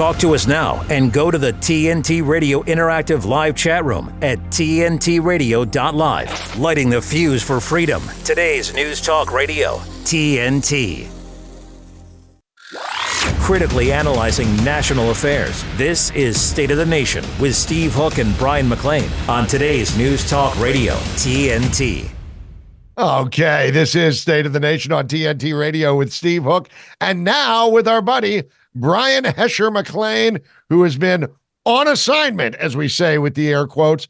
Talk to us now and go to the TNT Radio Interactive Live chat room at TNTRadio.live. Lighting the fuse for freedom. Today's News Talk Radio, TNT. Critically analyzing national affairs. This is State of the Nation with Steve Hook and Brian McLean on today's News Talk Radio, TNT. Okay, this is State of the Nation on TNT Radio with Steve Hook, and now with our buddy Brian Hesher McLean, who has been on assignment, as we say with the air quotes.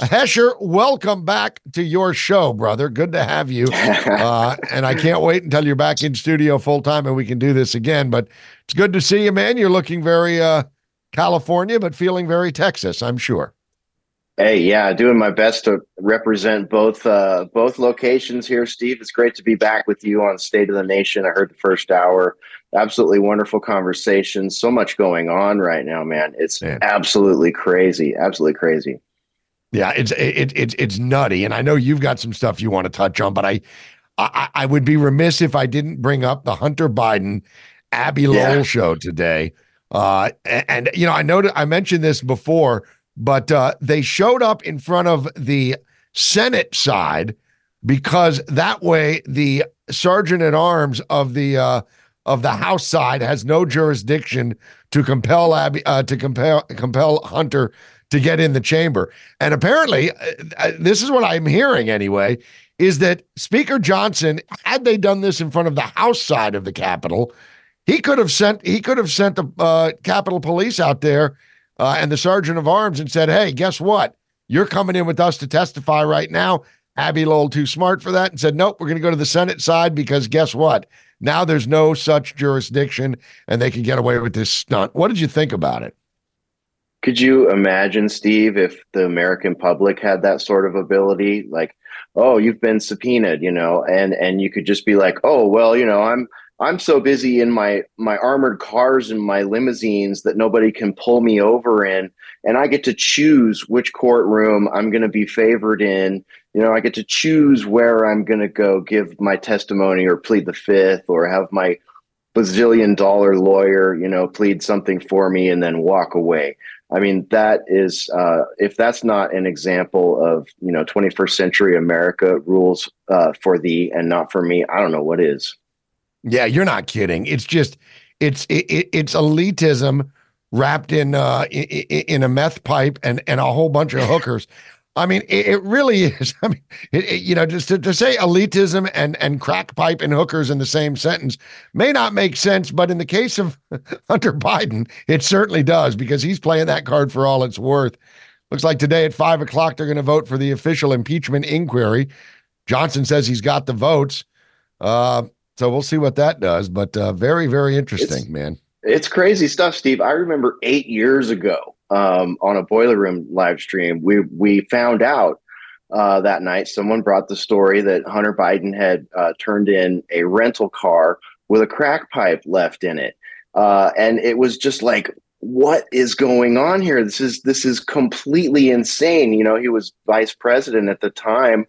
Hesher, welcome back to your show, brother. Good to have you. Uh, and I can't wait until you're back in studio full time and we can do this again. But it's good to see you, man. You're looking very uh, California, but feeling very Texas, I'm sure. Hey, yeah, doing my best to represent both uh, both locations here, Steve. It's great to be back with you on State of the Nation. I heard the first hour, absolutely wonderful conversation. So much going on right now, man. It's man. absolutely crazy, absolutely crazy. Yeah, it's it, it's it's nutty, and I know you've got some stuff you want to touch on, but I I, I would be remiss if I didn't bring up the Hunter Biden Abbe Lowell yeah. show today. Uh, and, and you know, I know I mentioned this before but uh, they showed up in front of the Senate side because that way the sergeant at arms of the uh, of the House side has no jurisdiction to compel Abbe, uh, to compel compel Hunter to get in the chamber. And apparently, uh, uh, this is what I'm hearing anyway, is that Speaker Johnson, had they done this in front of the House side of the Capitol, he could have sent he could have sent the uh, Capitol Police out there uh, and the sergeant of arms and said, Hey, guess what? You're coming in with us to testify right now. Abbe Lowell too smart for that and said, Nope, we're going to go to the Senate side because guess what? Now there's no such jurisdiction and they can get away with this stunt. What did you think about it? Could you imagine, Steve, if the American public had that sort of ability? Like, oh, you've been subpoenaed, you know, and and you could just be like, oh, well, you know, I'm I'm so busy in my my armored cars and my limousines that nobody can pull me over in and I get to choose which courtroom I'm going to be favored in. You know, I get to choose where I'm going to go give my testimony or plead the fifth or have my bazillion dollar lawyer, you know, plead something for me and then walk away. I mean, that is, uh, if that's not an example of, you know, 21st century America rules uh, for thee and not for me, I don't know what is. Yeah, you're not kidding. It's just it's it, it's elitism wrapped in uh in, in, a meth pipe and and a whole bunch of hookers. I mean, it, it really is. I mean, it, it, you know, just to, to say elitism and and crack pipe and hookers in the same sentence may not make sense, but in the case of Hunter Biden, it certainly does because he's playing that card for all it's worth. Looks like today at five o'clock they're going to vote for the official impeachment inquiry. Johnson says he's got the votes. Uh, so we'll see what that does. But uh, very, very interesting, it's, man. It's crazy stuff, Steve. I remember eight years ago um, on a boiler room live stream, we we found out uh, that night someone brought the story that Hunter Biden had uh, turned in a rental car with a crack pipe left in it, uh, and it was just like, what is going on here? This is this is completely insane. You know, he was vice president at the time.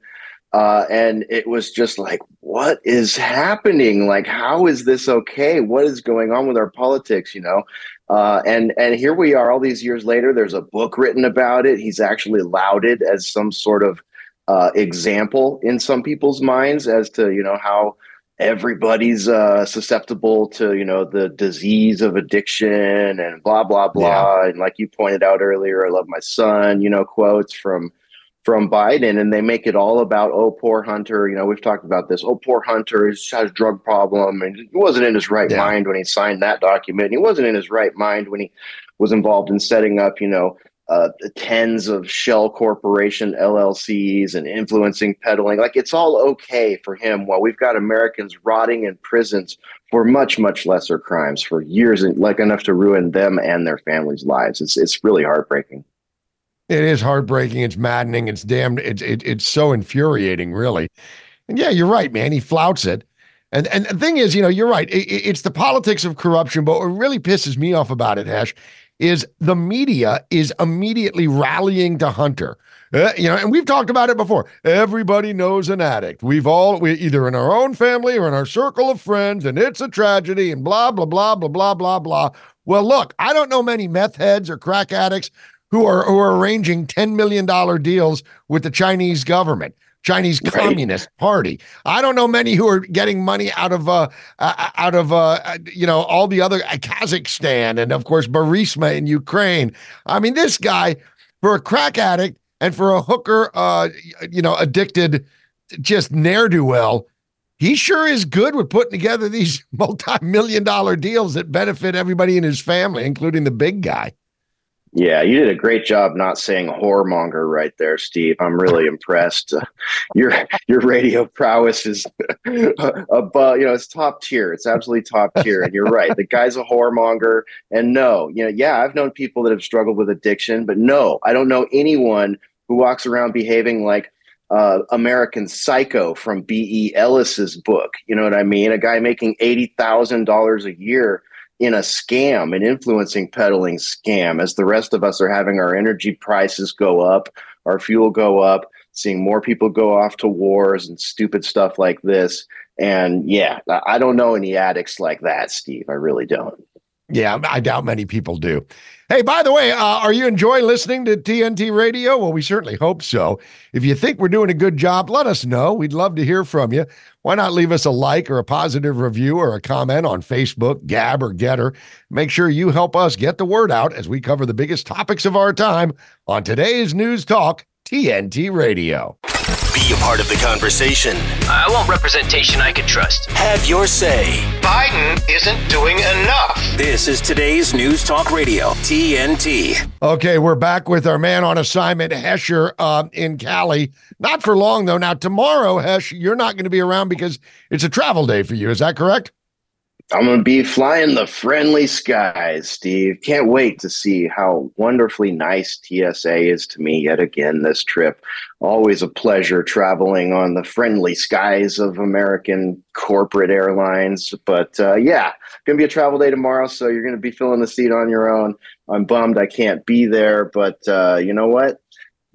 Uh, and it was just like, what is happening? Like, how is this okay? What is going on with our politics? You know, uh, and and here we are, all these years later. There's a book written about it. He's actually lauded as some sort of uh, example in some people's minds as to you know how everybody's uh, susceptible to you know the disease of addiction and blah blah blah. Yeah. And like you pointed out earlier, I love my son. You know, quotes from from Biden, and they make it all about oh poor Hunter. You know, we've talked about this. Oh poor Hunter has a drug problem, and he wasn't in his right yeah. mind when he signed that document. He wasn't in his right mind when he was involved in setting up, you know, uh, tens of shell corporation LLCs and influencing peddling. Like it's all okay for him while we've got Americans rotting in prisons for much, much lesser crimes for years and like enough to ruin them and their families' lives. It's it's really heartbreaking. It is heartbreaking. It's maddening. It's damned. It's it, it's so infuriating, really. And yeah, you're right, man. He flouts it. And and the thing is, you know, you're right. It, it's the politics of corruption. But what really pisses me off about it, Hash, is the media is immediately rallying to Hunter. Uh, you know, and we've talked about it before. Everybody knows an addict. We've all we either in our own family or in our circle of friends, and it's a tragedy, and blah blah blah blah blah blah blah. Well, look, I don't know many meth heads or crack addicts who are who are arranging $10 million deals with the Chinese government. Chinese right. Communist Party. I don't know many who are getting money out of uh, uh out of uh, uh you know all the other uh, Kazakhstan and of course Burisma in Ukraine. I mean, this guy for a crack addict and for a hooker, uh, you know, addicted, just ne'er do well. He sure is good with putting together these multi-million dollar deals that benefit everybody in his family, including the big guy. Yeah, you did a great job not saying whoremonger right there, Steve. I'm really impressed. Uh, your your radio prowess is above, you know, it's top tier. It's absolutely top tier. And you're right. The guy's a whoremonger. And no, you know, yeah, I've known people that have struggled with addiction, but no, I don't know anyone who walks around behaving like uh, American Psycho from B.E. Ellis's book. You know what I mean? A guy making eighty thousand dollars a year in a scam, an influencing peddling scam, as the rest of us are having our energy prices go up, our fuel go up, seeing more people go off to wars and stupid stuff like this. And yeah, I don't know any addicts like that, Steve. I really don't. Yeah, I doubt many people do. Hey, by the way, uh, are you enjoying listening to TNT Radio? Well, we certainly hope so. If you think we're doing a good job, let us know. We'd love to hear from you. Why not leave us a like or a positive review or a comment on Facebook, Gab, or Gettr? Make sure you help us get the word out as we cover the biggest topics of our time on today's News Talk TNT Radio. Be a part of the conversation. I want representation I can trust. Have your say. Biden isn't doing enough. This is today's News Talk Radio, TNT. Okay, we're back with our man on assignment, Hesher, uh, in Cali. Not for long, though. Now, tomorrow, Hesh, you're not going to be around because it's a travel day for you. Is that correct? I'm going to be flying the friendly skies, Steve. Can't wait to see how wonderfully nice TSA is to me yet again this trip. Always a pleasure traveling on the friendly skies of American corporate airlines. But uh, yeah, going to be a travel day tomorrow, so you're going to be filling the seat on your own. I'm bummed I can't be there, but uh, you know what?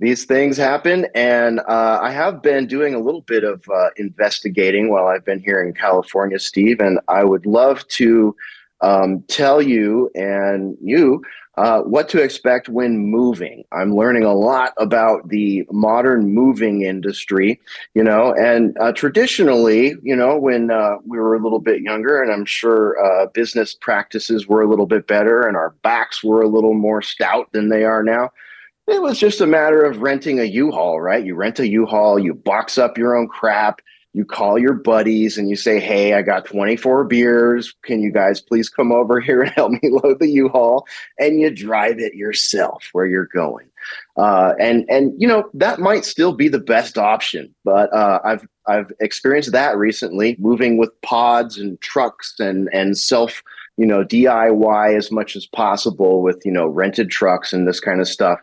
These things happen. And uh, I have been doing a little bit of uh, investigating while I've been here in California, Steve. And I would love to um, tell you and you uh, what to expect when moving. I'm learning a lot about the modern moving industry, you know, and uh, traditionally, you know, when uh, we were a little bit younger, and I'm sure uh, business practices were a little bit better and our backs were a little more stout than they are now it was just a matter of renting a U-Haul, right? You rent a U-Haul, you box up your own crap, you call your buddies and you say, "Hey, I got 24 beers. Can you guys please come over here and help me load the U-Haul?" And you drive it yourself where you're going. Uh, and and you know that might still be the best option, but uh, I've I've experienced that recently, moving with pods and trucks and and self you know DIY as much as possible with you know rented trucks and this kind of stuff.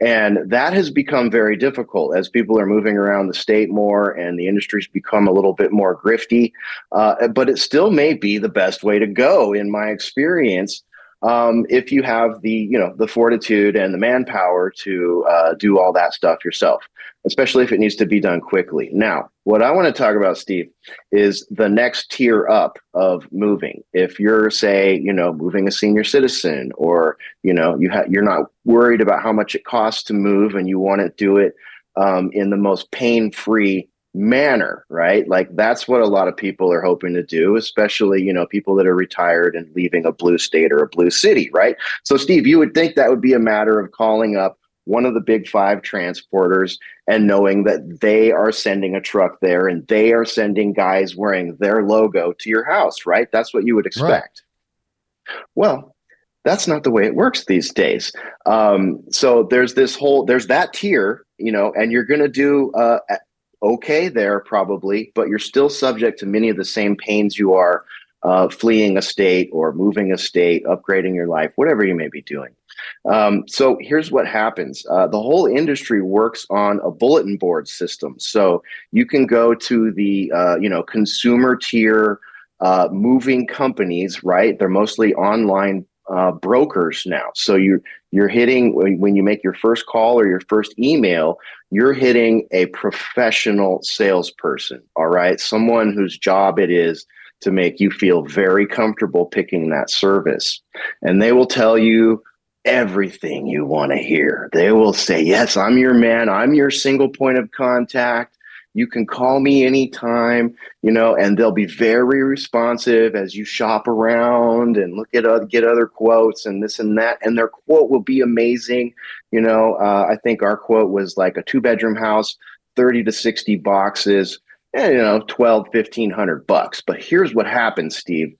And that has become very difficult as people are moving around the state more and the industry's become a little bit more grifty. Uh, but it still may be the best way to go, in my experience, um, if you have the you know the fortitude and the manpower to uh, do all that stuff yourself especially if it needs to be done quickly now what i want to talk about steve is the next tier up of moving if you're say you know moving a senior citizen or you know you ha- you're not worried about how much it costs to move and you want to do it um, in the most pain-free manner, right? Like that's what a lot of people are hoping to do, especially, you know, people that are retired and leaving a blue state or a blue city, right? So, Steve, you would think that would be a matter of calling up one of the big five transporters and knowing that they are sending a truck there and they are sending guys wearing their logo to your house, right? That's what you would expect. Right. Well, that's not the way it works these days. Um, so there's this whole there's that tier, you know, and you're going to do uh, okay there probably, but you're still subject to many of the same pains you are uh, fleeing a state or moving a state, upgrading your life, whatever you may be doing. Um, so here's what happens: uh, the whole industry works on a bulletin board system. So you can go to the uh, you know consumer tier uh, moving companies, right? They're mostly online uh, brokers now. So you you're hitting when, when you make your first call or your first email, you're hitting a professional salesperson. All right, someone whose job it is to make you feel very comfortable picking that service. And they will tell you everything you want to hear. They will say, Yes, I'm your man. I'm your single point of contact. You can call me anytime, you know, and they'll be very responsive as you shop around and look at other, get other quotes and this and that. And their quote will be amazing. You know, uh, I think our quote was like a two bedroom house, 30 to 60 boxes, Eh, you know, 12, 1500 bucks. But here's what happens, Steve.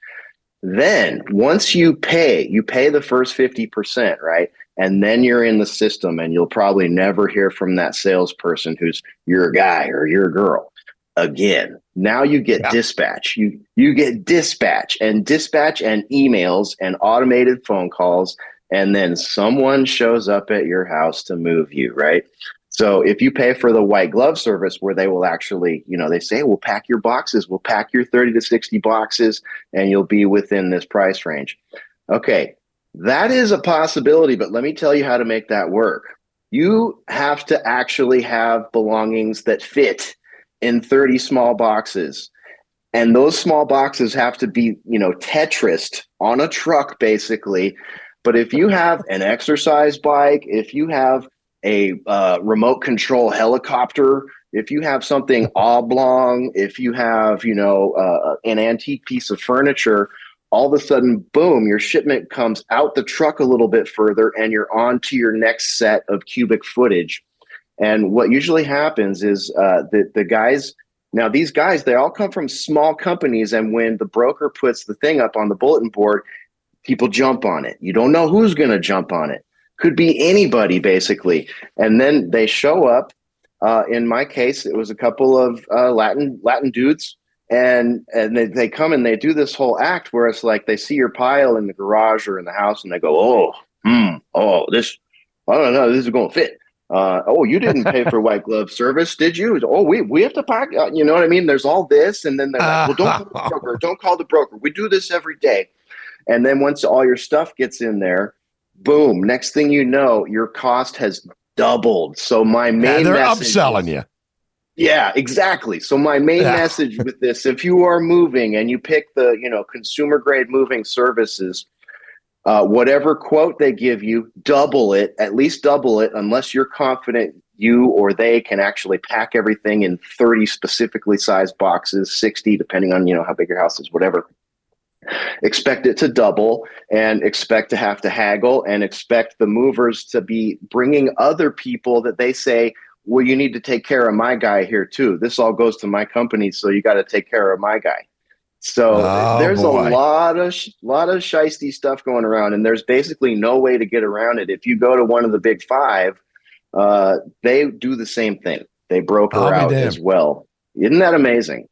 Then once you pay, you pay the first 50%, right? and then you're in the system and you'll probably never hear from that salesperson who's your guy or your girl again now you get yeah. dispatch you you get dispatch and dispatch and emails and automated phone calls and then someone shows up at your house to move you right so if you pay for the white glove service where they will actually you know they say we'll pack your boxes we'll pack your 30 to 60 boxes and you'll be within this price range okay that is a possibility, but let me tell you how to make that work. You have to actually have belongings that fit in 30 small boxes. And those small boxes have to be, you know, Tetrised on a truck, basically. But if you have an exercise bike, if you have a uh, remote control helicopter, if you have something oblong, if you have, you know, uh, an antique piece of furniture, all of a sudden, boom, your shipment comes out the truck a little bit further and you're on to your next set of cubic footage. And what usually happens is uh, the, the guys, now these guys, they all come from small companies. And when the broker puts the thing up on the bulletin board, people jump on it. You don't know who's going to jump on it. Could be anybody, basically. And then they show up. Uh, in my case, it was a couple of uh, Latin Latin dudes. And and they, they come and they do this whole act where it's like they see your pile in the garage or in the house and they go oh hmm oh this i don't know this is going to fit. Uh, oh you didn't pay for white glove service did you? Oh we we have to pack uh, you know what i mean? There's all this. And then they're like well don't call the broker don't call the broker. We do this every day. And then once all your stuff gets in there boom next thing you know your cost has doubled so my main yeah, they're upselling you yeah, exactly. So my main yeah. message with this, if you are moving and you pick the, you know, consumer grade moving services, uh, whatever quote they give you, double it, at least double it, unless you're confident you or they can actually pack everything in 30 specifically sized boxes, 60, depending on, you know, how big your house is, whatever. Expect it to double and expect to have to haggle and expect the movers to be bringing other people that they say, well, you need to take care of my guy here too. This all goes to my company, so you got to take care of my guy. So oh, there's boy. a lot of lot of shisty stuff going around, and there's basically no way to get around it. If you go to one of the big five, uh, they do the same thing. They broker I'll out as well. Isn't that amazing?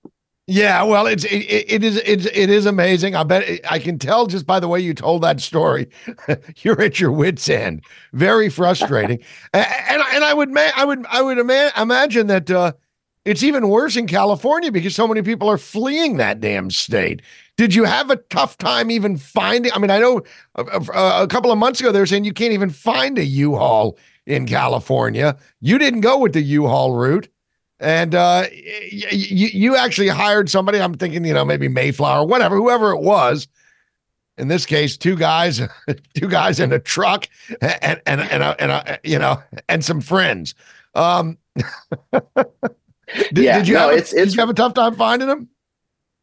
Yeah, well, it's it, it is it's it is amazing. I bet I can tell just by the way you told that story. You're at your wits' end. Very frustrating. and, and and I would ma- I would I would ima- imagine that uh, it's even worse in California because so many people are fleeing that damn state. Did you have a tough time even finding? I mean, I know uh, uh, a, a, uh, a couple of months ago they were saying you can't even find a U-Haul in California. You didn't go with the U-Haul route. And uh, y- y- you actually hired somebody. I'm thinking, you know, maybe Mayflower, whatever, whoever it was. In this case, two guys, two guys in a truck, and and and, a, and a, you know, and some friends. Um, did, yeah, did you no, have a, it's, it's, did you have a tough time finding them?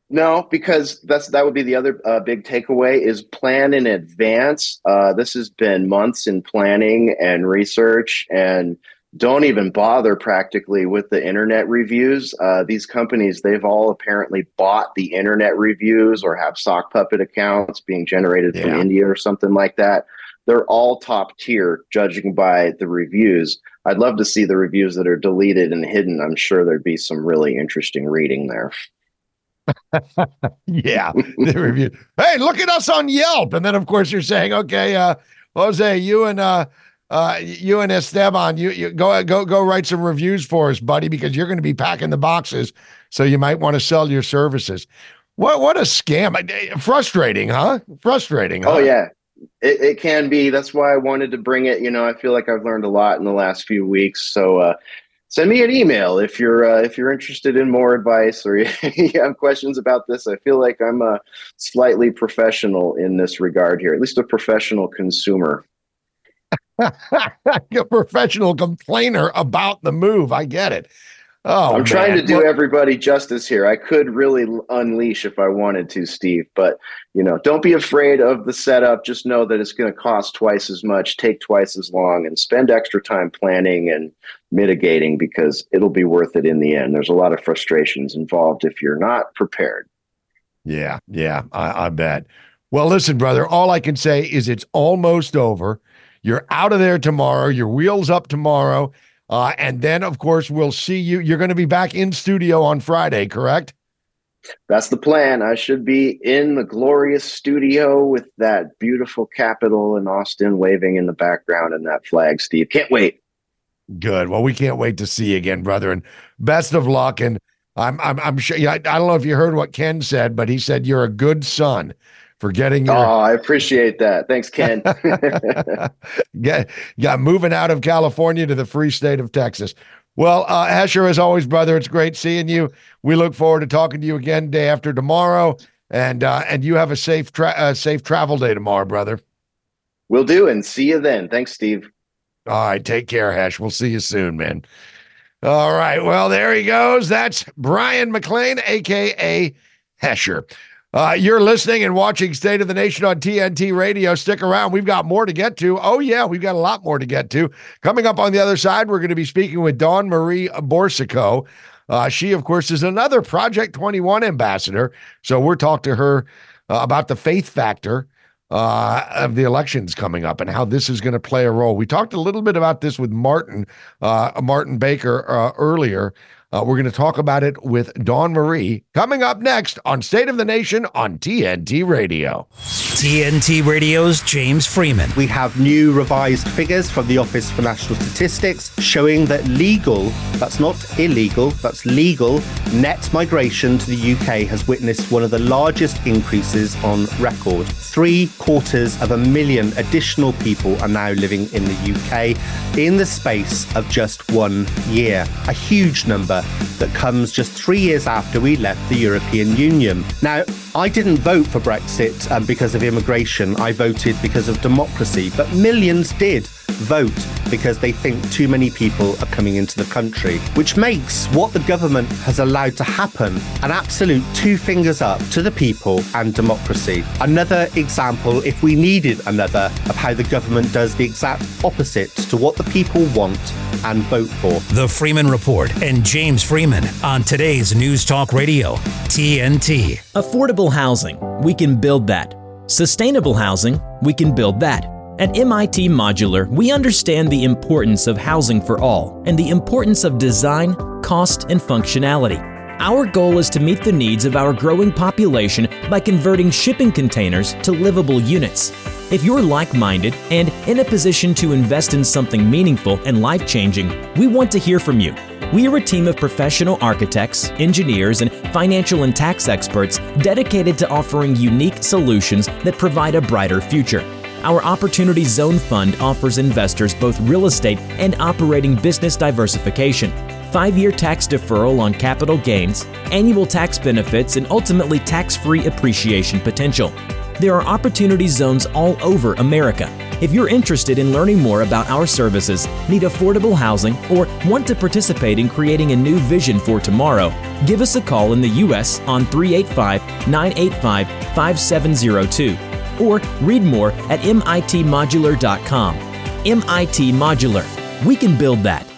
No, because that's that would be the other uh, big takeaway is plan in advance. Uh, this has been months in planning and research and don't even bother practically with the internet reviews. Uh, these companies, they've all apparently bought the internet reviews or have sock puppet accounts being generated yeah. from India or something like that. They're all top tier, judging by the reviews. I'd love to see the reviews that are deleted and hidden. I'm sure there'd be some really interesting reading there. yeah, the review. Hey, look at us on Yelp, and then of course you're saying, okay, uh, Jose, you and uh, uh, you and Esteban, you, you go go go write some reviews for us, buddy, because you're going to be packing the boxes, so you might want to sell your services. What what a scam! Frustrating, huh? Frustrating. Huh? Oh yeah, it, it can be. That's why I wanted to bring it. You know, I feel like I've learned a lot in the last few weeks. So uh, send me an email if you're uh, if you're interested in more advice or you have questions about this. I feel like I'm a slightly professional in this regard here, at least a professional consumer. A professional complainer about the move. I get it. Oh, I'm man. trying to do everybody justice here. I could really unleash if I wanted to, Steve, but you know, don't be afraid of the setup. Just know that it's going to cost twice as much, take twice as long, and spend extra time planning and mitigating because it'll be worth it in the end. There's a lot of frustrations involved if you're not prepared. Yeah, yeah, I, I bet. Well, listen, brother, all I can say is it's almost over. You're out of there tomorrow. Your wheels up tomorrow. Uh, and then, of course, we'll see you. You're going to be back in studio on Friday, correct? That's the plan. I should be in the glorious studio with that beautiful Capitol in Austin waving in the background and that flag, Steve. Can't wait. Good. Well, we can't wait to see you again, brother. And best of luck. And I'm, I'm, I'm sure. Yeah, I don't know if you heard what Ken said, but he said you're a good son for getting Oh, I appreciate that. Thanks, Ken. get, yeah, moving out of California to the free state of Texas. Well, uh, Hesher, as always, brother, it's great seeing you. We look forward to talking to you again day after tomorrow, and uh, and you have a safe tra- uh, safe travel day tomorrow, brother. We'll do. And see you then. Thanks, Steve. All right, take care, Hash. We'll see you soon, man. All right, well, there he goes. That's Brian McLean, aka Hesher. Uh, you're listening and watching State of the Nation on TNT Radio. Stick around. We've got more to get to. Oh, yeah, we've got a lot more to get to. Coming up on the other side, we're going to be speaking with Dawn Marie Boursiquot. Uh, she, of course, is another Project 21 ambassador. So we're talking to her uh, about the faith factor uh, of the elections coming up and how this is going to play a role. We talked a little bit about this with Martin, uh, Martin Baker uh, earlier. Uh, we're going to talk about it with Dawn Marie coming up next on State of the Nation on TNT Radio. TNT Radio's James Freeman. We have new revised figures from the Office for National Statistics showing that legal, that's not illegal, that's legal, net migration to the UK has witnessed one of the largest increases on record. Three quarters of a million additional people are now living in the UK in the space of just one year. A huge number that comes just three years after we left the European Union. Now, I didn't vote for Brexit um, because of immigration. I voted because of democracy, but millions did vote because they think too many people are coming into the country, which makes what the government has allowed to happen an absolute two fingers up to the people and democracy. Another example, if we needed another, of how the government does the exact opposite to what the people want and vote for. The Freeman Report and James Freeman on today's News Talk Radio, TNT. Affordable housing, we can build that. Sustainable housing, we can build that. At MIT Modular, we understand the importance of housing for all and the importance of design, cost, and functionality. Our goal is to meet the needs of our growing population by converting shipping containers to livable units. If you're like minded and in a position to invest in something meaningful and life changing, we want to hear from you. We are a team of professional architects, engineers, and financial and tax experts dedicated to offering unique solutions that provide a brighter future. Our Opportunity Zone Fund offers investors both real estate and operating business diversification, five year tax deferral on capital gains, annual tax benefits, and ultimately tax free appreciation potential. There are opportunity zones all over America. If you're interested in learning more about our services, need affordable housing, or want to participate in creating a new vision for tomorrow, give us a call in the U.S. on 385 985 5702 or read more at mitmodular.com. MIT Modular. We can build that.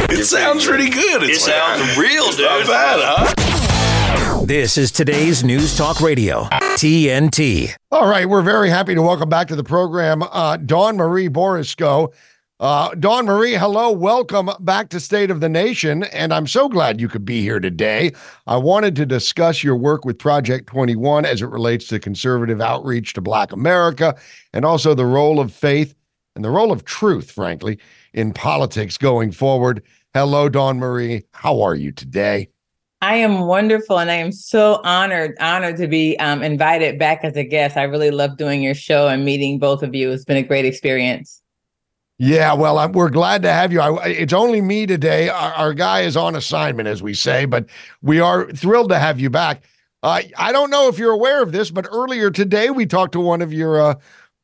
It sounds pretty good. It sounds real, it's dude. Not bad, huh? This is today's News Talk Radio, TNT. All right, we're very happy to welcome back to the program uh, Dawn Marie Boursiquot. Uh, Dawn Marie, hello, welcome back to State of the Nation, and I'm so glad you could be here today. I wanted to discuss your work with Project 21 as it relates to conservative outreach to Black America, and also the role of faith and the role of truth, frankly, in politics going forward. Hello, Dawn Marie. How are you today? I am wonderful, and I am so honored honored to be um, invited back as a guest. I really love doing your show and meeting both of you. It's been a great experience. Yeah, well, I'm, we're glad to have you. I, it's only me today. Our, our, guy is on assignment, as we say, but we are thrilled to have you back. Uh, I don't know if you're aware of this, but earlier today we talked to one of your uh,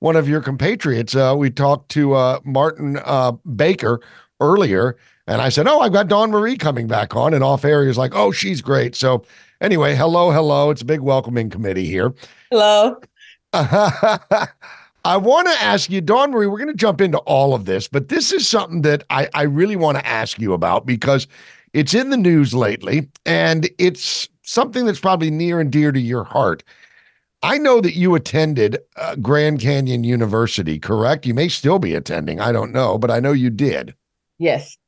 one of your compatriots. Uh, we talked to uh, Martin uh, Baker earlier, and I said, "Oh, I've got Dawn Marie coming back on." And off air, he's like, "Oh, she's great." So anyway, hello, hello. It's a big welcoming committee here. Hello. I want to ask you, Dawn Marie, we're going to jump into all of this, but this is something that I, I really want to ask you about because it's in the news lately and it's something that's probably near and dear to your heart. I know that you attended uh, Grand Canyon University, correct? You may still be attending. I don't know, but I know you did. Yes.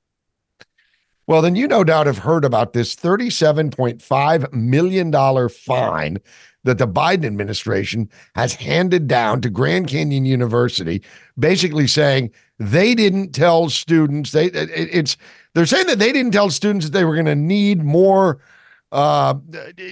Well, then you no doubt have heard about this $37.5 million fine that the Biden administration has handed down to Grand Canyon University, basically saying they didn't tell students they it, it's they're saying that they didn't tell students that they were going to need more uh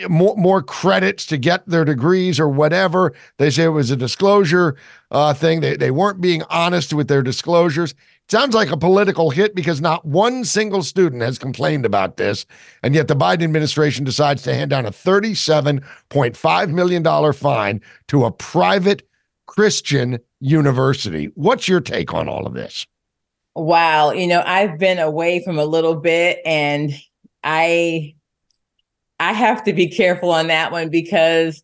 more more credits to get their degrees or whatever they say it was a disclosure uh thing they they weren't being honest with their disclosures Sounds like a political hit because not one single student has complained about this. And yet the Biden administration decides to hand down a $37.5 million fine to a private Christian university. What's your take on all of this? Wow. You know, I've been away from a little bit and I I have to be careful on that one because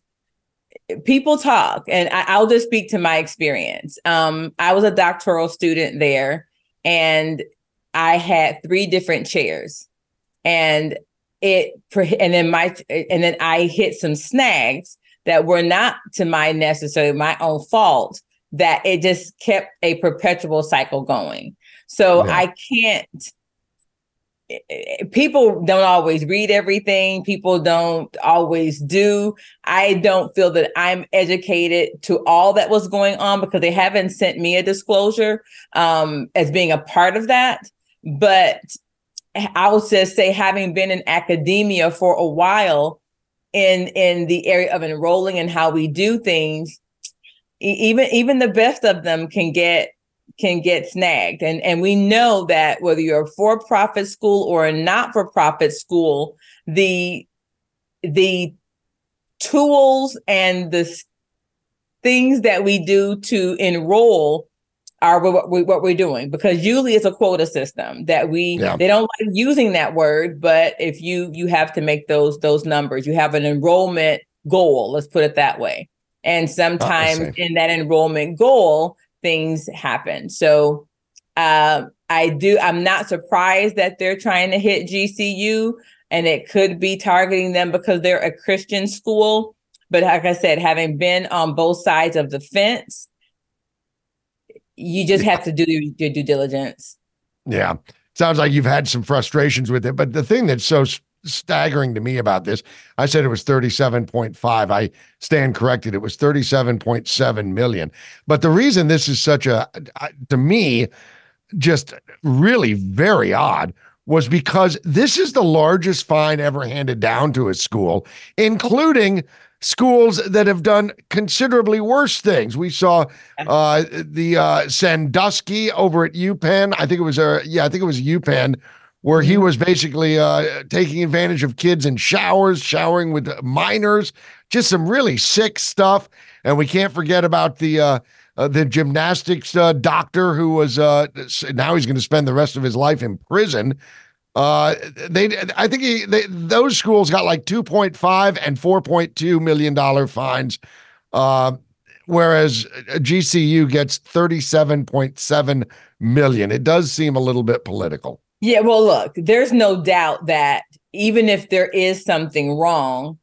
people talk and I, will just speak to my experience. Um, I was a doctoral student there and I had three different chairs, and it and then my and then I hit some snags that were not to my necessarily my own fault that it just kept a perpetual cycle going. So yeah. I can't people don't always read everything. People don't always do. I don't feel that i'm educated to all that was going on because they haven't sent me a disclosure um, as being a part of that. But i would just say having been in academia for a while in in the area of enrolling and how we do things even even the best of them can get can get snagged. And, and we know that whether you're a for-profit school or a not-for-profit school, the the tools and the things that we do to enroll are what, we, what we're doing because usually it's a quota system that we yeah. they don't like using that word but if you you have to make those those numbers you have an enrollment goal let's put it that way and ah, sometimes in that enrollment goal things happen. So uh, I do. I'm not surprised that they're trying to hit GCU, and it could be targeting them because they're a Christian school. But like I said, having been on both sides of the fence, you just have to do your due diligence. Yeah. Sounds like you've had some frustrations with it. But the thing that's so staggering to me about this. I said it was 37.5. I stand corrected. It was 37.7 million. But the reason this is such a, to me, just really very odd was because this is the largest fine ever handed down to a school, including schools that have done considerably worse things. We saw uh, the uh, Sandusky over at UPenn. I think it was a uh, yeah, I think it was UPenn where he mm-hmm. was basically uh, taking advantage of kids in showers, showering with minors, just some really sick stuff. And we can't forget about the uh, uh, the gymnastics uh, doctor who was uh, now he's going to spend the rest of his life in prison. Uh, they, I think he, they, those schools got like 2.5 and 4.2 million dollar fines, whereas GCU gets 37.7 million. It does seem a little bit political. Yeah, well, look, there's no doubt that even if there is something wrong,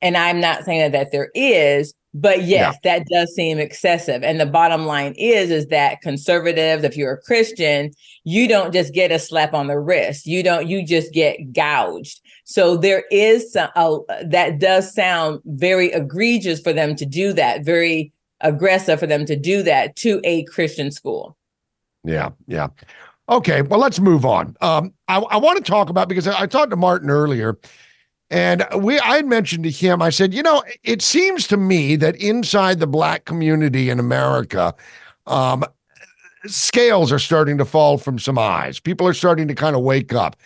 and I'm not saying that, that there is, but yes, yeah. that does seem excessive. And the bottom line is, is that conservatives, if you're a Christian, you don't just get a slap on the wrist. You don't, you just get gouged. So there is some, uh, that does sound very egregious for them to do that, very aggressive for them to do that to a Christian school. Yeah, yeah. Okay, well, let's move on. Um, I, I want to talk about because I, I talked to Martin earlier, and we I had mentioned to him, I said, you know, it seems to me that inside the black community in America, um, scales are starting to fall from some eyes. People are starting to kind of wake up.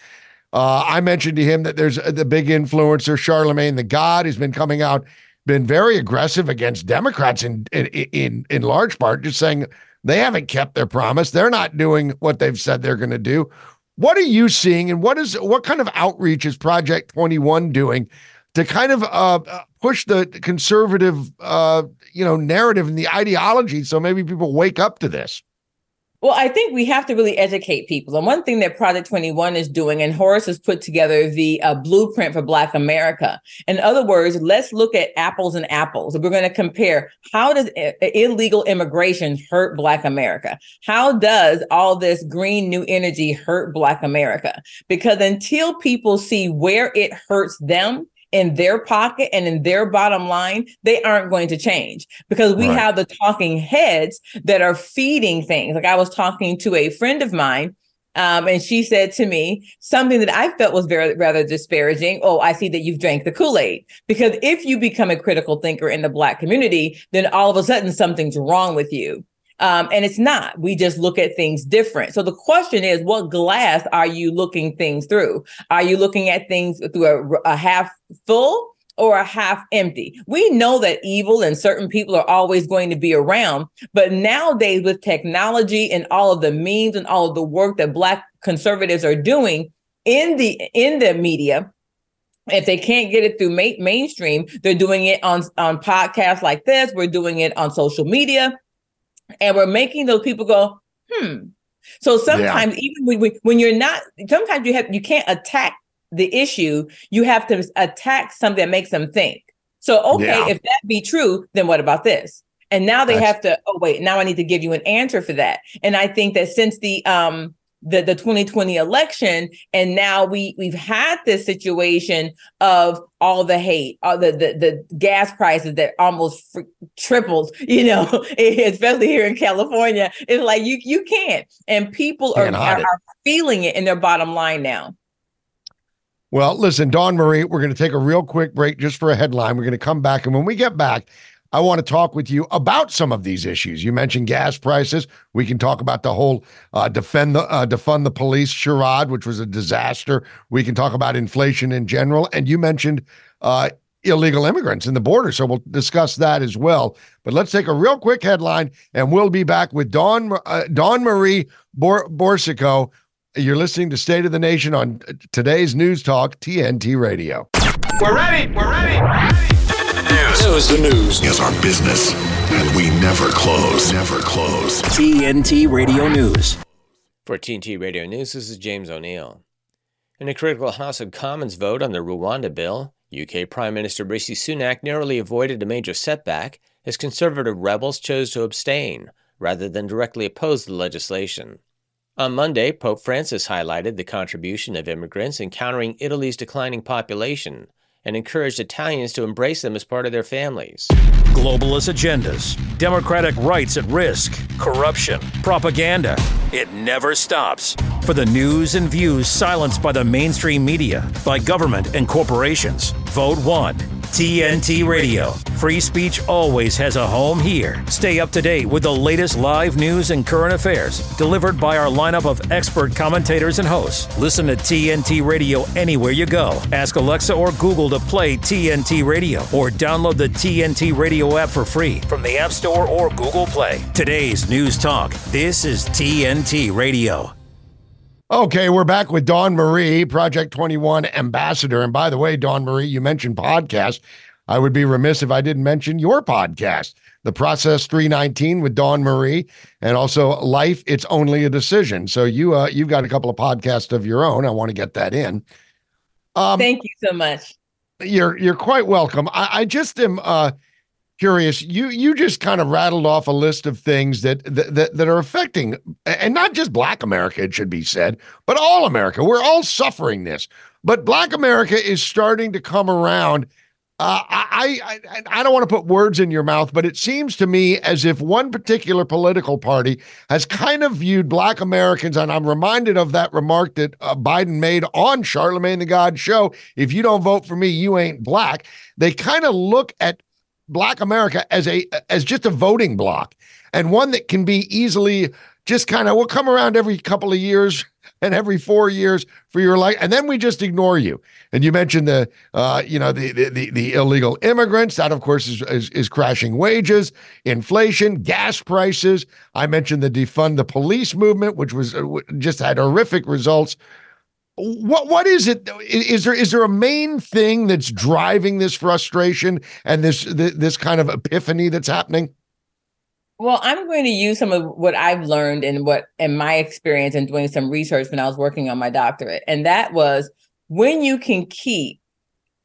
Uh, I mentioned to him that there's the big influencer Charlemagne the God has been coming out, been very aggressive against Democrats in in in, in large part, just saying they haven't kept their promise. They're not doing what they've said they're going to do. What are you seeing, and what is what kind of outreach is Project Twenty One doing to kind of uh, push the conservative, uh, you know, narrative and the ideology, so maybe people wake up to this? Well, I think we have to really educate people. And one thing that Project 21 is doing, and Horace has put together the uh, blueprint for Black America. In other words, let's look at apples and apples. We're going to compare how does I- illegal immigration hurt Black America? How does all this green new energy hurt Black America? Because until people see where it hurts them, in their pocket and in their bottom line, they aren't going to change because we Right. have the talking heads that are feeding things. Like I was talking to a friend of mine. Um, and she said to me something that I felt was very rather disparaging. Oh, I see that you've drank the Kool-Aid. Because if you become a critical thinker in the black community, then all of a sudden something's wrong with you. Um, and it's not. We just look at things different. So the question is, what glass are you looking things through? Are you looking at things through a, a half full or a half empty? We know that evil and certain people are always going to be around, but nowadays with technology and all of the memes and all of the work that Black conservatives are doing in the in the media, if they can't get it through ma- mainstream, they're doing it on on podcasts like this. We're doing it on social media, and we're making those people go, hmm. So sometimes even when, when- when you're not, sometimes you have you can't attack the issue. You have to attack something that makes them think. So okay, Yeah. if that be true, then what about this? And now they That's- have to. Oh wait, now I need to give you an answer for that. And I think that since the um the, the 2020 election and now we we've had this situation of all the hate all the the, the gas prices that almost fr- tripled you know especially here in california it's like you you can't and people are, are, are feeling it in their bottom line now Well, listen, Dawn Marie, we're going to take a real quick break just for a headline. We're going to come back. And when we get back, I want to talk with you about some of these issues. You mentioned gas prices. We can talk about the whole uh, defend the uh, defund the police charade, which was a disaster. We can talk about inflation in general. And you mentioned uh, illegal immigrants in the border. So we'll discuss that as well. But let's take a real quick headline, and we'll be back with Dawn uh, Marie Bor- Boursiquot. You're listening to State of the Nation on uh, today's News Talk TNT Radio. We're ready. We're ready. News. News. The news is our business, and we never close. Never close. TNT Radio News. For TNT Radio News, this is James O'Neill. In a critical House of Commons vote on the Rwanda bill, UK Prime Minister Rishi Sunak narrowly avoided a major setback as conservative rebels chose to abstain rather than directly oppose the legislation. On Monday, Pope Francis highlighted the contribution of immigrants in countering Italy's declining population and encouraged Italians to embrace them as part of their families. Globalist agendas, democratic rights at risk, corruption, propaganda. It never stops. For the news and views silenced by the mainstream media, by government and corporations, vote one. TNT Radio. Free speech always has a home here. Stay up to date with the latest live news and current affairs delivered by our lineup of expert commentators and hosts. Listen to TNT Radio anywhere you go. Ask Alexa or Google to play TNT Radio or download the TNT Radio app for free from the App Store or Google Play. Today's News Talk. This is TNT Radio. Okay, we're back with Dawn Marie, Project 21 ambassador. And by the way, Dawn Marie, you mentioned podcast. I would be remiss if I didn't mention your podcast, The Process 319 with Dawn Marie, and also Life It's Only a Decision. So you uh you've got a couple of podcasts of your own. I want to get that in. Um thank you so much you're you're quite welcome. I, I just am uh curious. You you just kind of rattled off a list of things that, that that are affecting and not just black America, it should be said, but all America. We're all suffering this. But black America is starting to come around. Uh, I, I I I don't want to put words in your mouth, but it seems to me as if one particular political party has kind of viewed black Americans, and I'm reminded of that remark that uh, Biden made on Charlemagne the God show. If you don't vote for me, you ain't black. They kind of look at black America as a as just a voting block and one that can be easily just kind of we'll come around every couple of years and every four years for your life, and then we just ignore you. And you mentioned the, uh, you know, the, the the the illegal immigrants. That, of course, is, is is crashing wages, inflation, gas prices. I mentioned the defund the police movement, which was uh, just had horrific results. What what is it? Is there is there a main thing that's driving this frustration and this this kind of epiphany that's happening? Well, I'm going to use some of what I've learned and what in my experience in doing some research when I was working on my doctorate. And that was when you can keep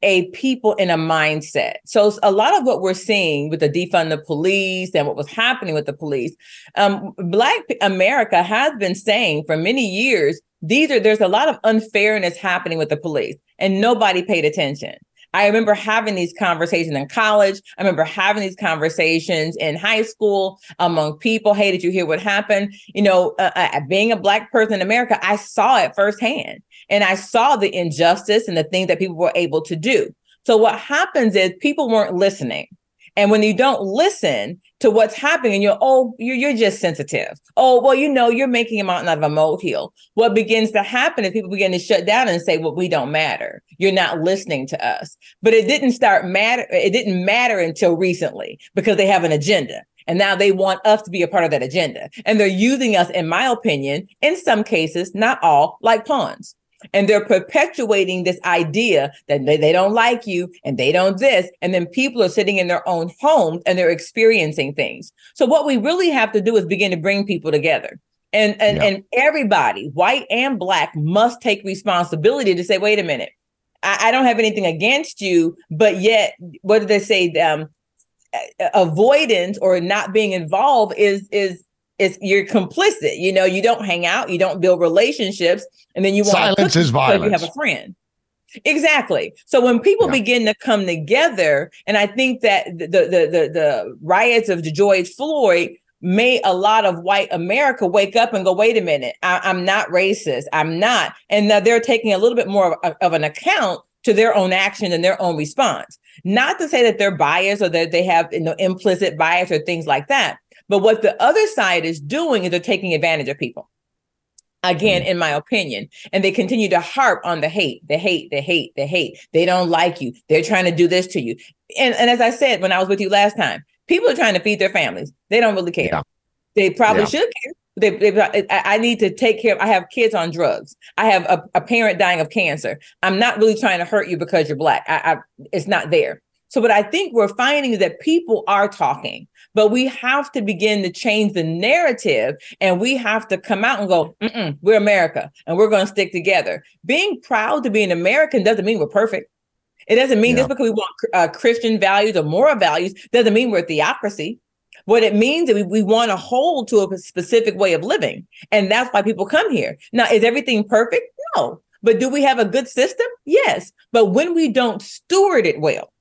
a people in a mindset. So a lot of what we're seeing with the defund the police and what was happening with the police, um, Black America has been saying for many years, these are there's a lot of unfairness happening with the police, and nobody paid attention. I remember having these conversations in college. I remember having these conversations in high school among people. Hey, did you hear what happened? You know, uh, uh, being a Black person in America, I saw it firsthand and I saw the injustice and the things that people were able to do. So, what happens is people weren't listening. And when you don't listen to what's happening, and you're, oh, you're, you're just sensitive. Oh, well, you know, you're making a mountain out of a molehill. What begins to happen is people begin to shut down and say, well, we don't matter. You're not listening to us. But it didn't start matter. It didn't matter until recently because they have an agenda. And now they want us to be a part of that agenda. And they're using us, in my opinion, in some cases, not all, like pawns and they're perpetuating this idea that they, they don't like you and they don't this. And then people are sitting in their own homes and they're experiencing things. So what we really have to do is begin to bring people together. And and, yeah. and everybody white and black must take responsibility to say wait a minute. I, I don't have anything against you but yet what do they say? Um avoidance or not being involved is is it's you're complicit. You know, you don't hang out, you don't build relationships, and then you want silence is violence. You have a friend. Exactly. So when people yeah. begin to come together, and I think that the the the, the riots of George Floyd made a lot of white America wake up and go, wait a minute, I, am not racist. I'm not. And now they're taking a little bit more of, of, an account to their own action and their own response. Not to say that they're biased or that they have you know, implicit bias or things like that, but what the other side is doing is they're taking advantage of people. Again, mm. in my opinion, and they continue to harp on the hate, the hate, the hate, the hate. They don't like you. They're trying to do this to you. And, and as I said when I was with you last time, people are trying to feed their families. They don't really care. Yeah. They probably yeah. should care. They, they, I need to take care. Of, I have kids on drugs. I have a, a, parent dying of cancer. I'm not really trying to hurt you because you're black. I, I, it's not there. So what I think we're finding is that people are talking, but we have to begin to change the narrative and we have to come out and go, we're America and we're going to stick together. Being proud to be an American doesn't mean we're perfect. It doesn't mean yeah. just because we want uh, Christian values or moral values doesn't mean we're a theocracy. What it means is we, we want to hold to a specific way of living. And that's why people come here. Now, is everything perfect? No. But do we have a good system? Yes. But when we don't steward it well,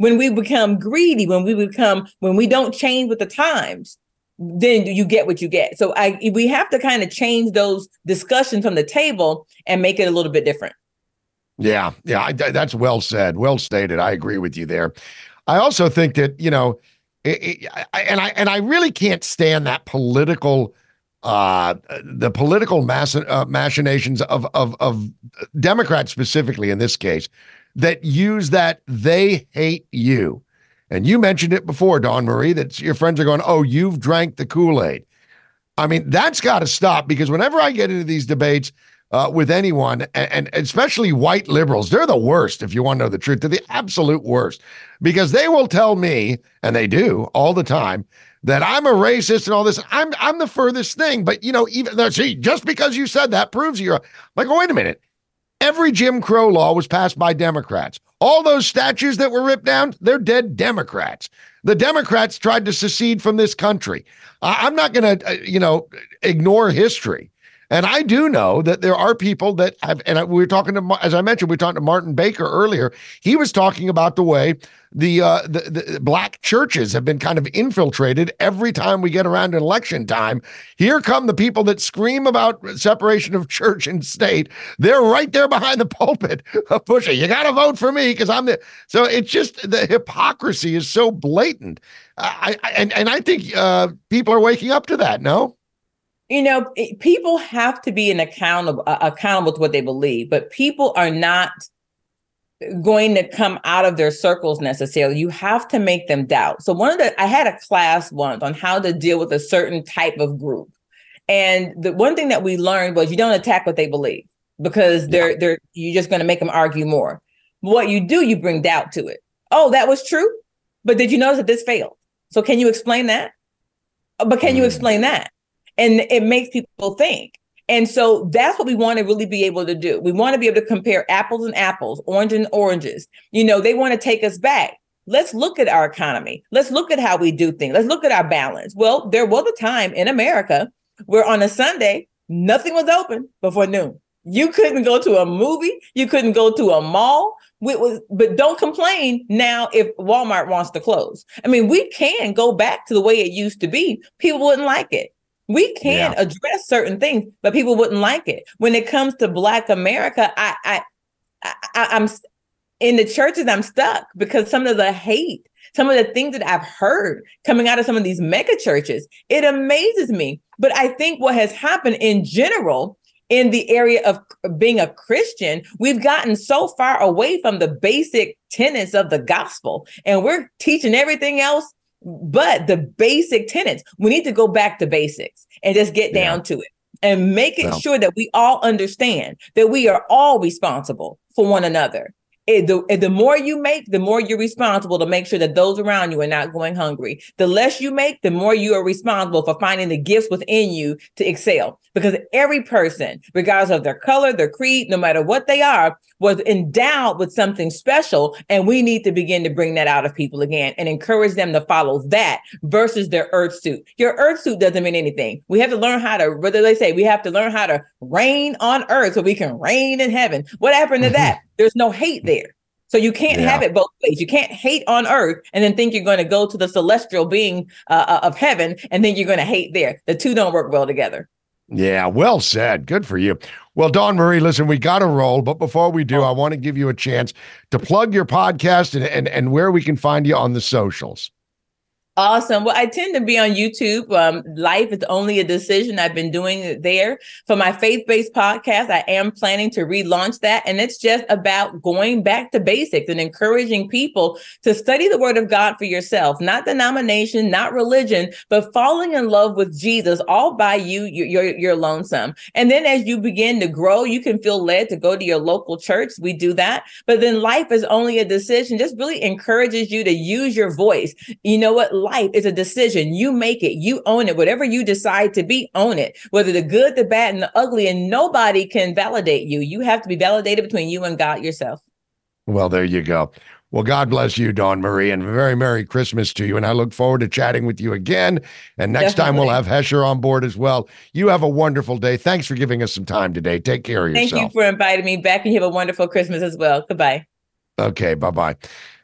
when we become greedy, when we become, when we don't change with the times, then you get what you get. So I we have to kind of change those discussions from the table and make it a little bit different. Yeah, yeah, I, that's well said, well stated. I agree with you there. I also think that you know, it, it, I, and I and I really can't stand that political, uh, the political mass, uh, machinations of of of Democrats specifically in this case, that use that they hate you. And you mentioned it before, Dawn Marie, that your friends are going, oh, you've drank the Kool Aid. I mean, that's got to stop because whenever I get into these debates uh, with anyone, and, and, especially white liberals, they're the worst, if you want to know the truth. They're the absolute worst because they will tell me, and they do all the time, that I'm a racist and all this. I'm I'm the furthest thing. But you know, even see, just because you said that proves you're like, oh, wait a minute. Every Jim Crow law was passed by Democrats. All those statues that were ripped down, they're dead Democrats. The Democrats tried to secede from this country. I'm not going to, uh, you know, ignore history. And I do know that there are people that have, and we were talking to, as I mentioned, we talking to Martin Baker earlier. He was talking about the way the, uh, the, the black churches have been kind of infiltrated every time we get around election time. Here come the people that scream about separation of church and state. They're right there behind the pulpit pushing. You got to vote for me because I'm the. So it's just the hypocrisy is so blatant. I, I and and I think uh, people are waking up to that. No. You know, people have to be an accountable uh, accountable to what they believe, but people are not going to come out of their circles necessarily. You have to make them doubt. So one of the I had a class once on how to deal with a certain type of group. And the one thing that we learned was you don't attack what they believe because they're they're you're just going to make them argue more. What you do, you bring doubt to it. Oh, that was true. But did you notice that this failed? So can you explain that? But can you mm. explain that? And it makes people think. And so that's what we want to really be able to do. We want to be able to compare apples and apples, orange and oranges. You know, they want to take us back. Let's look at our economy. Let's look at how we do things. Let's look at our balance. Well, there was a time in America where on a Sunday, nothing was open before noon. You couldn't go to a movie, you couldn't go to a mall. Was, but don't complain now if Walmart wants to close. I mean, we can go back to the way it used to be. People wouldn't like it. We can yeah. address certain things, but people wouldn't like it. When it comes to Black America, I, I, I I'm in the churches. I'm stuck because some of the hate, some of the things that I've heard coming out of some of these mega churches, it amazes me. But I think what has happened in general in the area of being a Christian, we've gotten so far away from the basic tenets of the gospel, and we're teaching everything else but the basic tenets, we need to go back to basics and just get down yeah. to it and making well. sure that we all understand that we are all responsible for one another the, the more you make, the more you're responsible to make sure that those around you are not going hungry. The less you make, the more you are responsible for finding the gifts within you to excel. Because every person, regardless of their color, their creed, no matter what they are, was endowed with something special. And we need to begin to bring that out of people again and encourage them to follow that versus their earth suit. Your earth suit doesn't mean anything. We have to learn how to, do they say? We have to learn how to reign on earth so we can reign in heaven. What happened to that? There's no hate there. So you can't yeah. have it both ways. You can't hate on earth and then think you're going to go to the celestial being uh, uh of heaven and then you're going to hate there. The two don't work well together. Yeah, well said. Good for you. Well, Dawn Marie, listen, we got to roll, but before we do, oh. I want to give you a chance to plug your podcast and, and and where we can find you on the socials. Awesome. Well, I tend to be on YouTube. Um, Life is only a decision. I've been doing it there for my faith based podcast. I am planning to relaunch that. And it's just about going back to basics and encouraging people to study the word of God for yourself, not denomination, not religion, but falling in love with Jesus all by you. You're, you're lonesome. And then as you begin to grow, you can feel led to go to your local church. We do that. But then life is only a decision, just really encourages you to use your voice. You know what? Life is a decision. You make it, you own it. Whatever you decide to be, own it. Whether the good, the bad, and the ugly, and nobody can validate you. You have to be validated between you and God yourself. Well, there you go. Well, God bless you, Dawn Marie, and very Merry Christmas to you. And I look forward to chatting with you again. And next Definitely. time we'll have Hesher on board as well. You have a wonderful day. Thanks for giving us some time today. Take care of yourself. Thank you for inviting me back, and you have a wonderful Christmas as well. Goodbye. Okay, bye bye.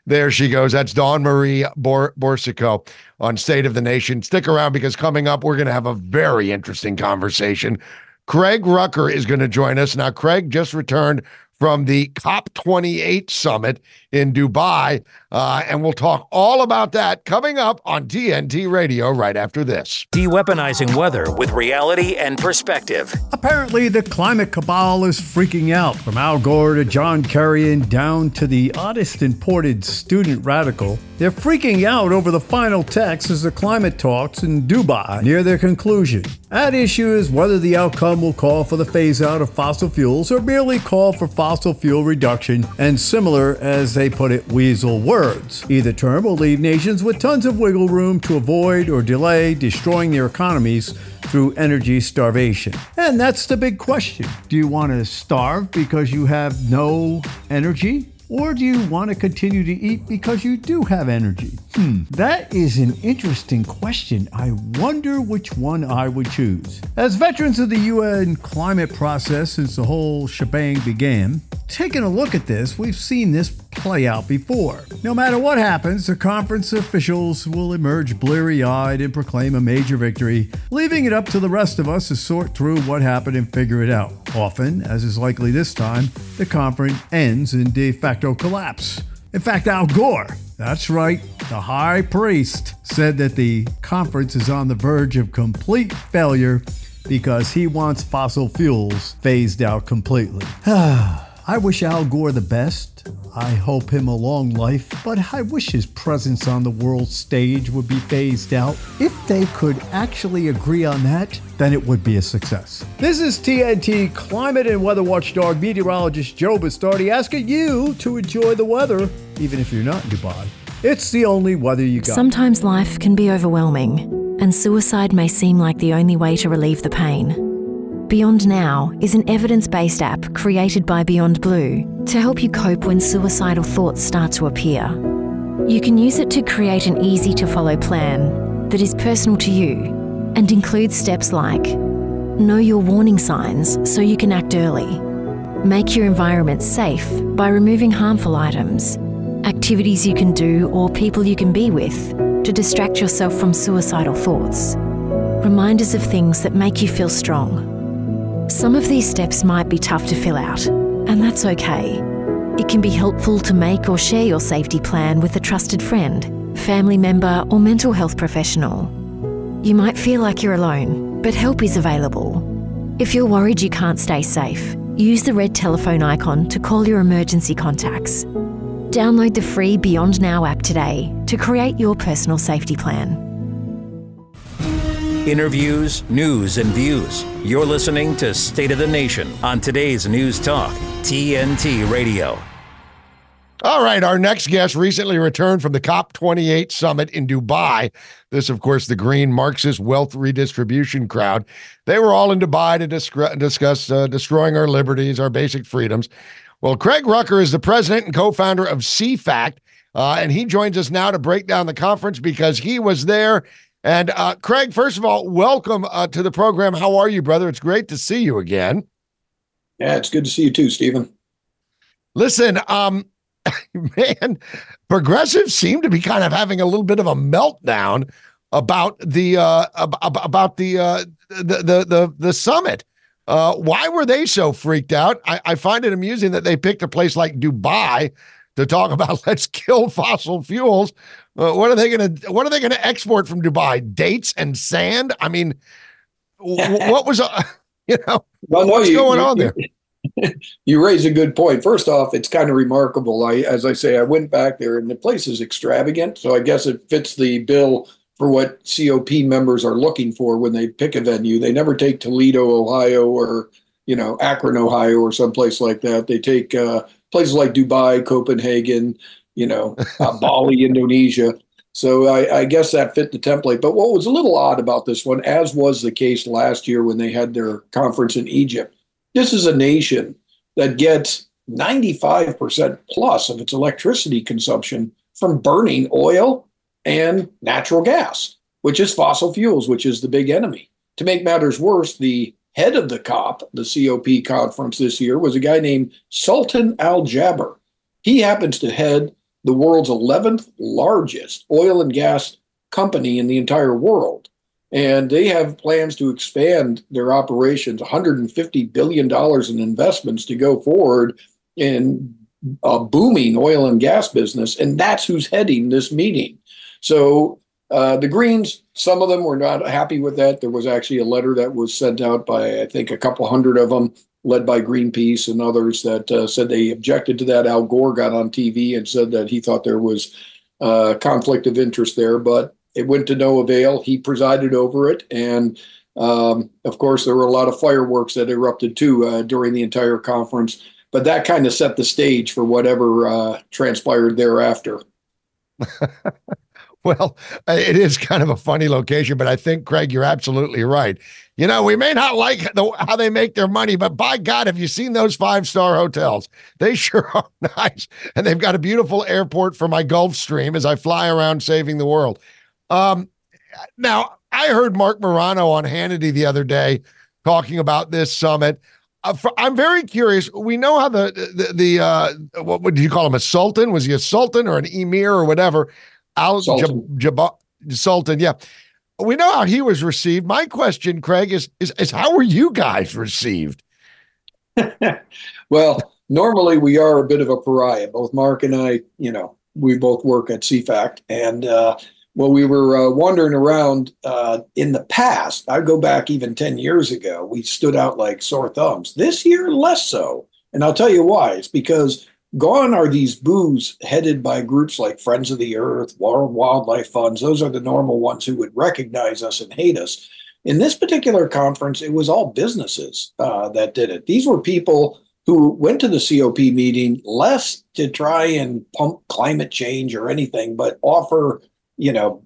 There she goes. That's Dawn Marie Bor- Boursiquot on State of the Nation. Stick around because coming up, we're going to have a very interesting conversation. Craig Rucker is going to join us. Now, Craig just returned from the COP28 summit in Dubai. Uh, and we'll talk all about that coming up on TNT Radio right after this. De-weaponizing weather with reality and perspective. Apparently, the climate cabal is freaking out from Al Gore to John Kerry and down to the oddest imported student radical. They're freaking out over the final text as the climate talks in Dubai near their conclusion. At issue is whether the outcome will call for the phase out of fossil fuels or merely call for fossil fuel reduction and similar, as they put it, weasel words. Either term will leave nations with tons of wiggle room to avoid or delay destroying their economies through energy starvation. And that's the big question. Do you want to starve because you have no energy? Or do you want to continue to eat because you do have energy? Hmm, that is an interesting question. I wonder which one I would choose. As veterans of the UN climate process since the whole shebang began, taking a look at this, we've seen this play out before. No matter what happens, the conference officials will emerge bleary eyed and proclaim a major victory, leaving it up to the rest of us to sort through what happened and figure it out. Often, as is likely this time, the conference ends in de facto collapse. In fact, Al Gore, that's right, the high priest, said that the conference is on the verge of complete failure because he wants fossil fuels phased out completely. Ah. I wish Al Gore the best. I hope him a long life, but I wish his presence on the world stage would be phased out. If they could actually agree on that, then it would be a success. This is TNT climate and weather watchdog meteorologist Joe Bastardi asking you to enjoy the weather, even if you're not in Dubai. It's the only weather you got. Sometimes life can be overwhelming, and suicide may seem like the only way to relieve the pain. Beyond Now is an evidence based app created by Beyond Blue to help you cope when suicidal thoughts start to appear. You can use it to create an easy to follow plan that is personal to you and includes steps like know your warning signs so you can act early, make your environment safe by removing harmful items, activities you can do or people you can be with to distract yourself from suicidal thoughts, reminders of things that make you feel strong. Some of these steps might be tough to fill out, and that's okay. It can be helpful to make or share your safety plan with a trusted friend, family member, or mental health professional. You might feel like you're alone, but help is available. If you're worried you can't stay safe, use the red telephone icon to call your emergency contacts. Download the free Beyond Now app today to create your personal safety plan. Interviews, news, and views. You're listening to State of the Nation on today's News Talk, TNT Radio. All right, our next guest recently returned from the COP28 summit in Dubai. This, of course, the green Marxist wealth redistribution crowd. They were all in Dubai to discuss, uh, destroying our liberties, our basic freedoms. Well, Craig Rucker is the president and co founder of CFACT, uh, and he joins us now to break down the conference because he was there and uh, Craig, first of all, welcome uh, to the program. How are you, brother? It's great to see you again. Yeah, it's good to see you too, Stephen. Listen, um, man, progressives seem to be kind of having a little bit of a meltdown about the uh, about the, uh, the the the the summit. Uh, why were they so freaked out? I, I find it amusing that they picked a place like Dubai to talk about let's kill fossil fuels uh, what are they going to What are they going to export from Dubai? Dates and sand? I mean, what was uh, you know well, what's you, going you, on there? You raise a good point. First off, it's kind of remarkable. I, as I say, I went back there, and the place is extravagant. So I guess it fits the bill for what COP members are looking for when they pick a venue. They never take Toledo, Ohio, or you know Akron, Ohio, or someplace like that. They take uh, places like Dubai, Copenhagen, you know, uh, Bali, Indonesia. So I, I, guess that fit the template. But what was a little odd about this one, as was the case last year when they had their conference in Egypt, this is a nation that gets 95% plus of its electricity consumption from burning oil and natural gas, which is fossil fuels, which is the big enemy. To make matters worse, the head of the COP, the COP conference this year, was a guy named Sultan Al Jaber. He happens to head the world's 11th largest oil and gas company in the entire world. And they have plans to expand their operations, $150 billion in investments to go forward in a booming oil and gas business. And that's who's heading this meeting. So uh, the Greens, some of them were not happy with that. There was actually a letter that was sent out by, I think, a couple hundred of them led by Greenpeace and others that uh, said they objected to that. Al Gore got on TV and said that he thought there was uh, conflict of interest there, but it went to no avail. He presided over it, and um, of course, there were a lot of fireworks that erupted too uh, during the entire conference. But that kind of set the stage for whatever uh, transpired thereafter. well, it is kind of a funny location, but I think Craig, you're absolutely right you know, we may not like the, how they make their money, but by God, have you seen those five star hotels? They sure are nice. And they've got a beautiful airport for my Gulfstream as I fly around saving the world. Um, now, I heard Marc Morano on Hannity the other day talking about this summit. Uh, for, I'm very curious. We know how the the, the uh, what would you call him a sultan? Was he a sultan or an emir or whatever? Al Sultan. Jab, Jab, Sultan, yeah we know how he was received. My question, Craig, is is, is how were you guys received? well, normally we are a bit of a pariah. Both Marc and I, you know, we both work at CFACT, and uh, Well, we were uh, wandering around uh, in the past. I go back even 10 years ago. We stood out like sore thumbs. This year, less so. And I'll tell you why. It's because gone are these boos headed by groups like Friends of the Earth, World Wildlife Funds. Those are the normal ones who would recognize us and hate us. In this particular conference, it was all businesses uh, that did it. These were people who went to the COP meeting less to try and pump climate change or anything, but offer you know,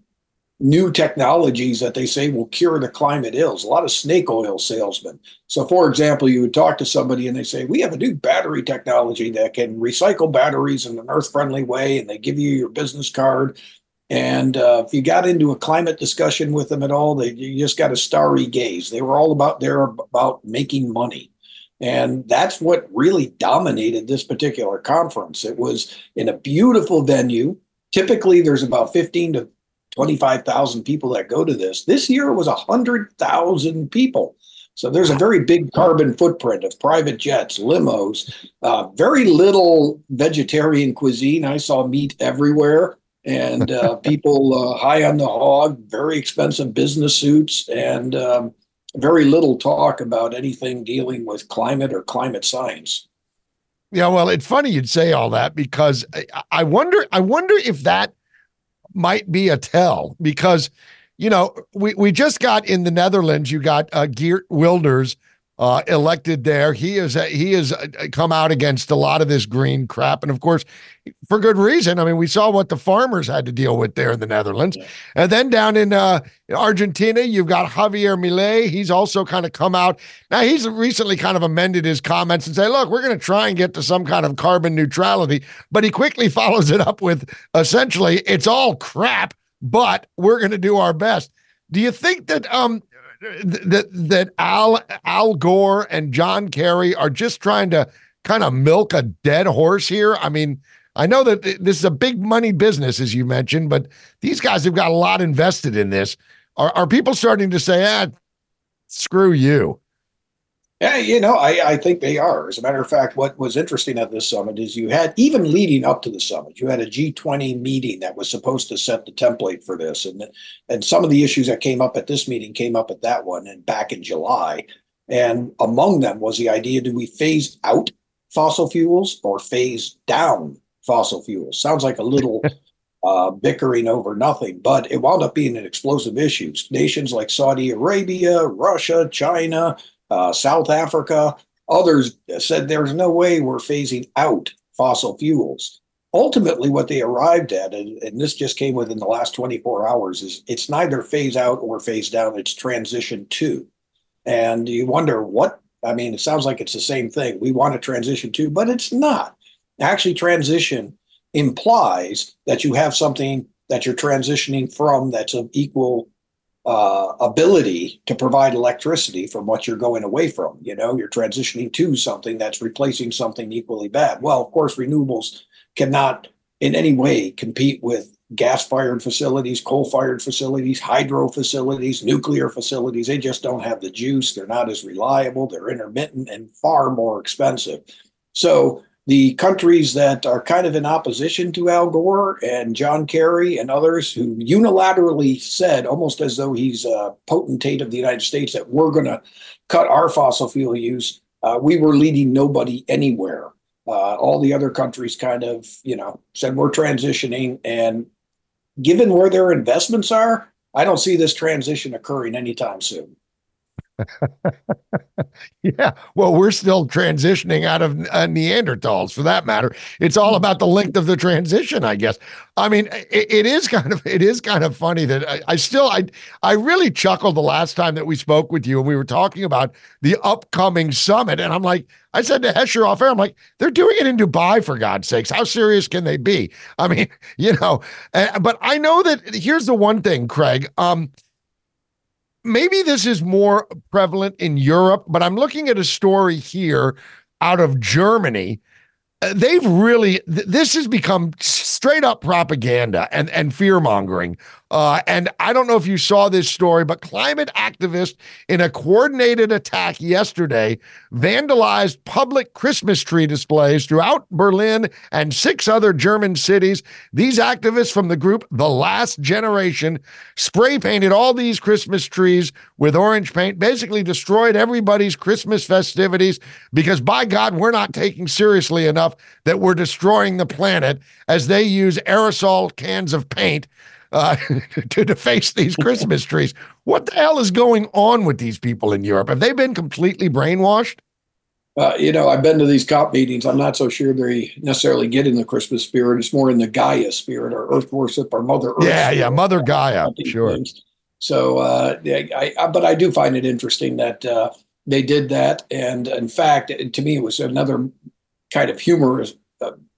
new technologies that they say will cure the climate ills. A lot of snake oil salesmen. So, for example, you would talk to somebody and they say, We have a new battery technology that can recycle batteries in an earth friendly way, and they give you your business card. And uh, if you got into a climate discussion with them at all, they you just got a starry gaze. They were all about there about making money. And that's what really dominated this particular conference. It was in a beautiful venue Typically, there's about 15 to 25,000 people that go to this. This year it was 100,000 people. So there's a very big carbon footprint of private jets, limos, uh, very little vegetarian cuisine. I saw meat everywhere and uh, people uh, high on the hog, very expensive business suits, and um, very little talk about anything dealing with climate or climate science. Yeah, well, it's funny you'd say all that because I, I wonder I wonder if that might be a tell because you know we we just got in the Netherlands you got uh, Geert Wilders uh, elected there. He is uh, he has uh, come out against a lot of this green crap, and of course, for good reason. I mean, we saw what the farmers had to deal with there in the Netherlands, yeah. and then down in, uh, in Argentina, you've got Javier Milei. He's also kind of come out now. He's recently kind of amended his comments and say, "Look, we're going to try and get to some kind of carbon neutrality," but he quickly follows it up with essentially, "It's all crap." But we're going to do our best. Do you think that um, that that Al Al Gore and John Kerry are just trying to kind of milk a dead horse here? I mean, I know that this is a big money business, as you mentioned, but these guys have got a lot invested in this. Are are people starting to say, ah, screw you? Yeah, you know, I, I think they are. As a matter of fact, what was interesting at this summit is you had, even leading up to the summit, you had a G20 meeting that was supposed to set the template for this. And, and some of the issues that came up at this meeting came up at that one and back in July. And among them was the idea do we phase out fossil fuels or phase down fossil fuels? Sounds like a little uh, bickering over nothing, but it wound up being an explosive issue. Nations like Saudi Arabia, Russia, China, uh, South Africa, others said there's no way we're phasing out fossil fuels. Ultimately, what they arrived at, and, and this just came within the last 24 hours, is it's neither phase out or phase down, it's transition to. And you wonder what, I mean, it sounds like it's the same thing. We want to transition to, but it's not. Actually, transition implies that you have something that you're transitioning from that's of equal uh, ability to provide electricity from what you're going away from. You know, you're transitioning to something that's replacing something equally bad. Well, of course, renewables cannot in any way compete with gas fired facilities, coal fired facilities, hydro facilities, nuclear facilities. They just don't have the juice. They're not as reliable. They're intermittent and far more expensive. So the countries that are kind of in opposition to Al Gore and John Kerry and others who unilaterally said, almost as though he's a potentate of the United States, that we're going to cut our fossil fuel use, uh, we were leading nobody anywhere. Uh, all the other countries kind of, you know, said we're transitioning. And given where their investments are, I don't see this transition occurring anytime soon. yeah. Well, we're still transitioning out of uh, Neanderthals for that matter. It's all about the length of the transition, I guess. I mean, it, it is kind of it is kind of funny that I, I, still I I really chuckled the last time that we spoke with you and we were talking about the upcoming summit. And I'm like, I said to Hesher off air, I'm like, they're doing it in Dubai for God's sakes. How serious can they be? I mean, you know, uh, but I know that here's the one thing, Craig. Um, maybe this is more prevalent in Europe, but I'm looking at a story here out of Germany. Uh, they've really, th- this has become straight up propaganda and, and fear mongering. Uh, and I don't know if you saw this story, but climate activists in a coordinated attack yesterday vandalized public Christmas tree displays throughout Berlin and six other German cities. These activists from the group The Last Generation spray painted all these Christmas trees with orange paint, basically destroyed everybody's Christmas festivities because, by God, we're not taking seriously enough that we're destroying the planet as they use aerosol cans of paint uh, to deface these Christmas trees. What the hell is going on with these people in Europe? Have they been completely brainwashed? Uh, you know, I've been to these COP meetings. I'm not so sure they necessarily get in the Christmas spirit. It's more in the Gaia spirit or Earth worship or Mother Earth. Yeah, yeah, Mother Gaia, sure. Things. So, uh, I, I, but I do find it interesting that uh, they did that, and in fact, to me, it was another kind of humorous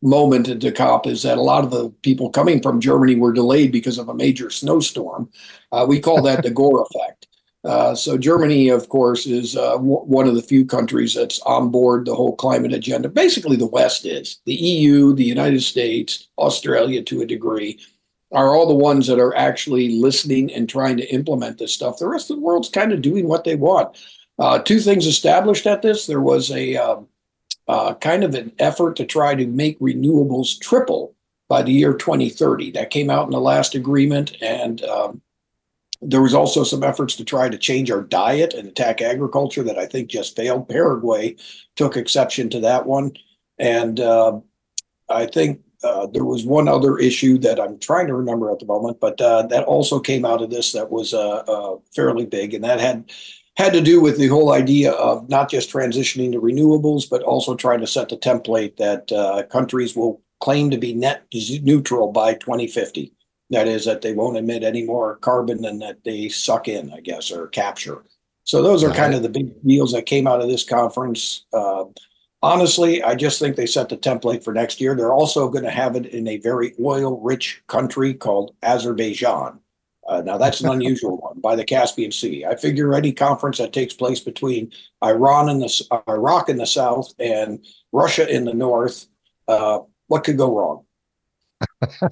moment at the COP is that a lot of the people coming from Germany were delayed because of a major snowstorm. Uh, we call that the Gore effect. Uh, so Germany, of course, is uh, w- one of the few countries that's on board the whole climate agenda. Basically, the West is the EU, the United States, Australia to a degree, are all the ones that are actually listening and trying to implement this stuff. The rest of the world's kind of doing what they want. Uh, two things established at this: there was a um, uh, kind of an effort to try to make renewables triple by the year 2030. That came out in the last agreement. And um, there was also some efforts to try to change our diet and attack agriculture that I think just failed. Paraguay took exception to that one. And uh, I think uh, there was one other issue that I'm trying to remember at the moment, but uh, that also came out of this that was uh, uh, fairly big, and that had had to do with the whole idea of not just transitioning to renewables, but also trying to set the template that uh, countries will claim to be net neutral by 2050. That is, that they won't emit any more carbon than that they suck in, I guess, or capture. So those are kind of the big deals that came out of this conference. Uh, honestly, I just think they set the template for next year. They're also going to have it in a very oil-rich country called Azerbaijan. Uh, now that's an unusual one by the Caspian Sea. I figure any conference that takes place between Iran and the uh, Iraq in the south and Russia in the north, uh, what could go wrong?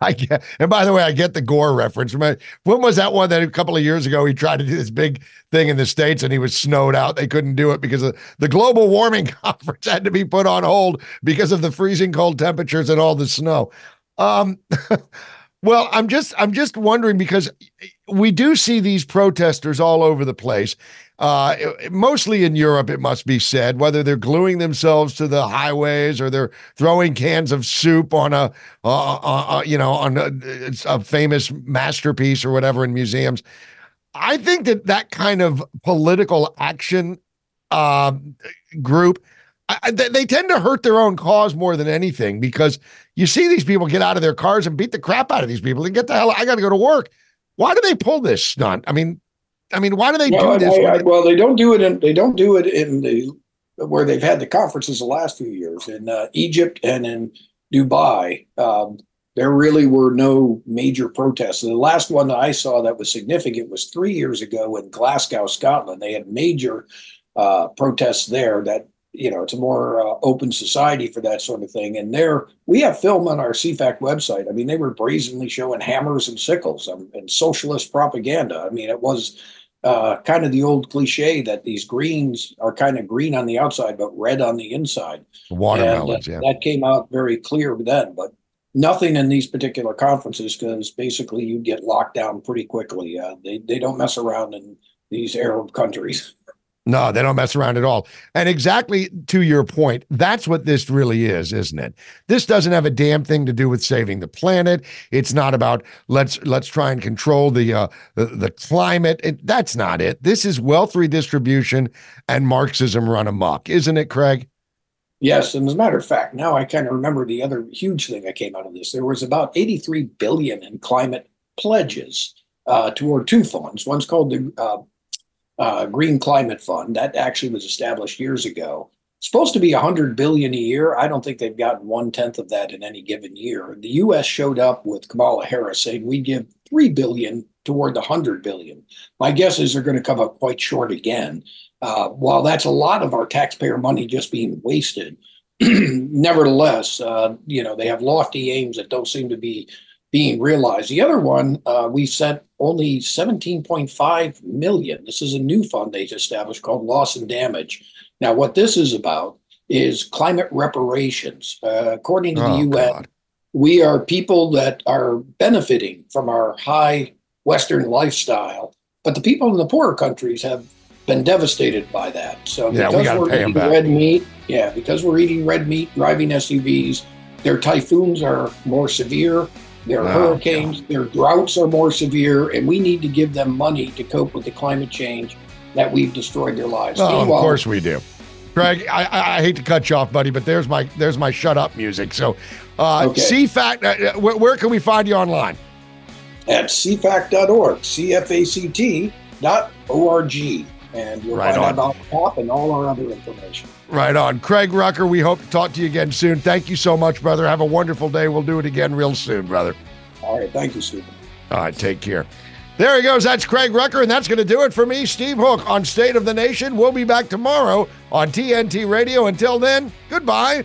I get, and by the way, I get the Gore reference. When was that one that a couple of years ago he tried to do this big thing in the states and he was snowed out? They couldn't do it because the global warming conference had to be put on hold because of the freezing cold temperatures and all the snow. Um, Well, I'm just I'm just wondering because we do see these protesters all over the place. Uh, mostly in Europe, it must be said, whether they're gluing themselves to the highways or they're throwing cans of soup on a, uh, uh, uh you know, on a, a, famous masterpiece or whatever in museums. I think that that kind of political action uh, group I, they tend to hurt their own cause more than anything because you see these people get out of their cars and beat the crap out of these people and get the hell. I got to go to work. Why do they pull this stunt? I mean, I mean, why do they well, do this? I, I, well, they don't do it in they don't do it in the where they've had the conferences the last few years in uh, Egypt and in Dubai. Um, there really were no major protests. The last one that I saw that was significant was three years ago in Glasgow, Scotland. They had major uh, protests there that you know, it's a more uh, open society for that sort of thing. And there, we have film on our CFACT website. I mean, they were brazenly showing hammers and sickles and, and socialist propaganda. I mean, it was uh, kind of the old cliche that these greens are kind of green on the outside but red on the inside. Watermelons, and, uh, yeah. That came out very clear then, but nothing in these particular conferences because basically you get locked down pretty quickly. Uh, they they don't mess around in these Arab countries. No, they don't mess around at all. And exactly to your point, that's what this really is, isn't it? This doesn't have a damn thing to do with saving the planet. It's not about let's let's try and control the uh, the, the climate. It, that's not it. This is wealth redistribution and Marxism run amok, isn't it, Craig? Yes, and as a matter of fact, now I kind of remember the other huge thing that came out of this. There was about 83 billion in climate pledges uh, toward two funds. One's called the uh, uh, Green Climate Fund that actually was established years ago. supposed to be 100 billion a year. I don't think they've gotten one tenth of that in any given year. The U.S. showed up with Kamala Harris saying we give three billion toward the 100 billion. My guess is they're going to come up quite short again. Uh, while that's a lot of our taxpayer money just being wasted, nevertheless, uh, you know, they have lofty aims that don't seem to be being realized. The other one, uh, we sent only 17.5 million. This is a new fund they established called Loss and Damage. Now, what this is about is climate reparations. Uh, according to the Oh, UN, God. we are people that are benefiting from our high Western lifestyle, but the people in the poorer countries have been devastated by that. So Yeah, we because pay 'em eating red meat, yeah, because we're eating red meat, driving SUVs, their typhoons are more severe, their Oh, hurricanes, their droughts are more severe, and we need to give them money to cope with the climate change that we've destroyed their lives. Oh, of course we do. Greg, I, I, hate to cut you off, buddy, but there's my there's my shut up music. So, uh, Okay. CFACT, uh, uh, where, where can we find you online? at cfact.org, C-F-A-C-T dot O-R-G. And you'll Right find on. out about the app and all our other information. Right on. Craig Rucker, we hope to talk to you again soon. Thank you so much, brother. Have a wonderful day. We'll do it again real soon, brother. All right. Thank you, Stephen. All right, take care. There he goes. That's Craig Rucker, and that's going to do it for me, Steve Hook, on State of the Nation. We'll be back tomorrow on TNT Radio. Until then, goodbye